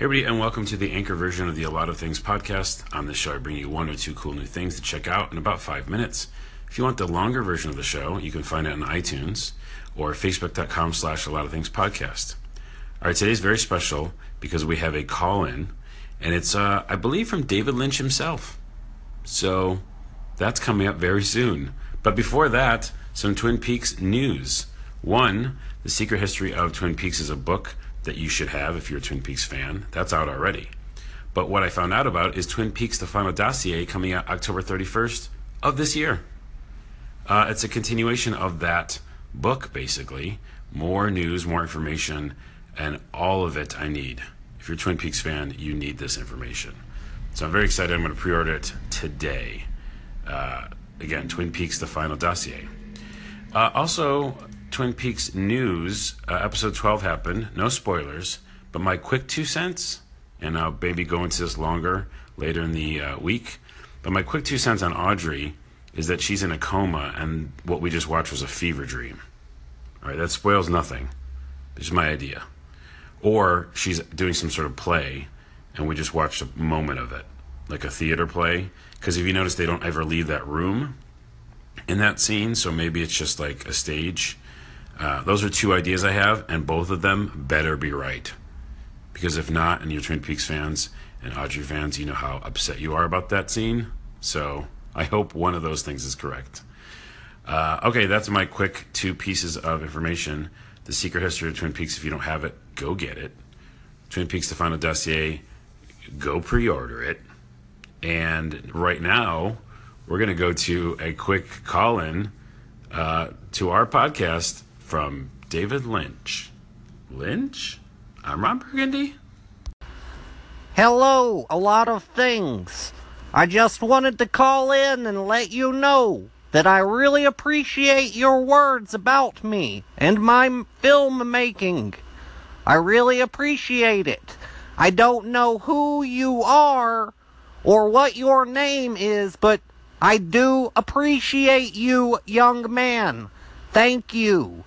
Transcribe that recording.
Hey, everybody, and welcome to the anchor version of the A Lot of Things podcast. On this show, I bring you one or two cool new things to check out in about five minutes. If you want the longer version of the show, you can find it on iTunes or facebook.com slash A Lot of Things podcast. All right, today's very special because we have a call in, and it's, uh, I believe, from David Lynch himself. So that's coming up very soon. But before that, some Twin Peaks news. One, The Secret History of Twin Peaks is a book that you should have if you're a Twin Peaks fan. That's out already. But what I found out about is Twin Peaks The Final Dossier coming out October 31st of this year. Uh, it's a continuation of that book, basically. More news, more information, and all of it I need. If you're a Twin Peaks fan, you need this information. So I'm very excited. I'm going to pre order it today. Uh, again, Twin Peaks The Final Dossier. Uh, also, Twin Peaks news. Uh, episode 12 happened. No spoilers, but my quick two cents, and I'll maybe go into this longer later in the uh, week. But my quick two cents on Audrey is that she's in a coma, and what we just watched was a fever dream. All right, that spoils nothing. It's my idea. Or she's doing some sort of play, and we just watched a moment of it, like a theater play. Because if you notice, they don't ever leave that room in that scene, so maybe it's just like a stage. Uh, those are two ideas I have, and both of them better be right. Because if not, and you're Twin Peaks fans and Audrey fans, you know how upset you are about that scene. So I hope one of those things is correct. Uh, okay, that's my quick two pieces of information. The Secret History of Twin Peaks, if you don't have it, go get it. Twin Peaks The Final Dossier, go pre order it. And right now, we're going to go to a quick call in uh, to our podcast from David Lynch. Lynch? I'm Ron Burgundy. Hello, a lot of things. I just wanted to call in and let you know that I really appreciate your words about me and my film making. I really appreciate it. I don't know who you are or what your name is, but I do appreciate you, young man. Thank you.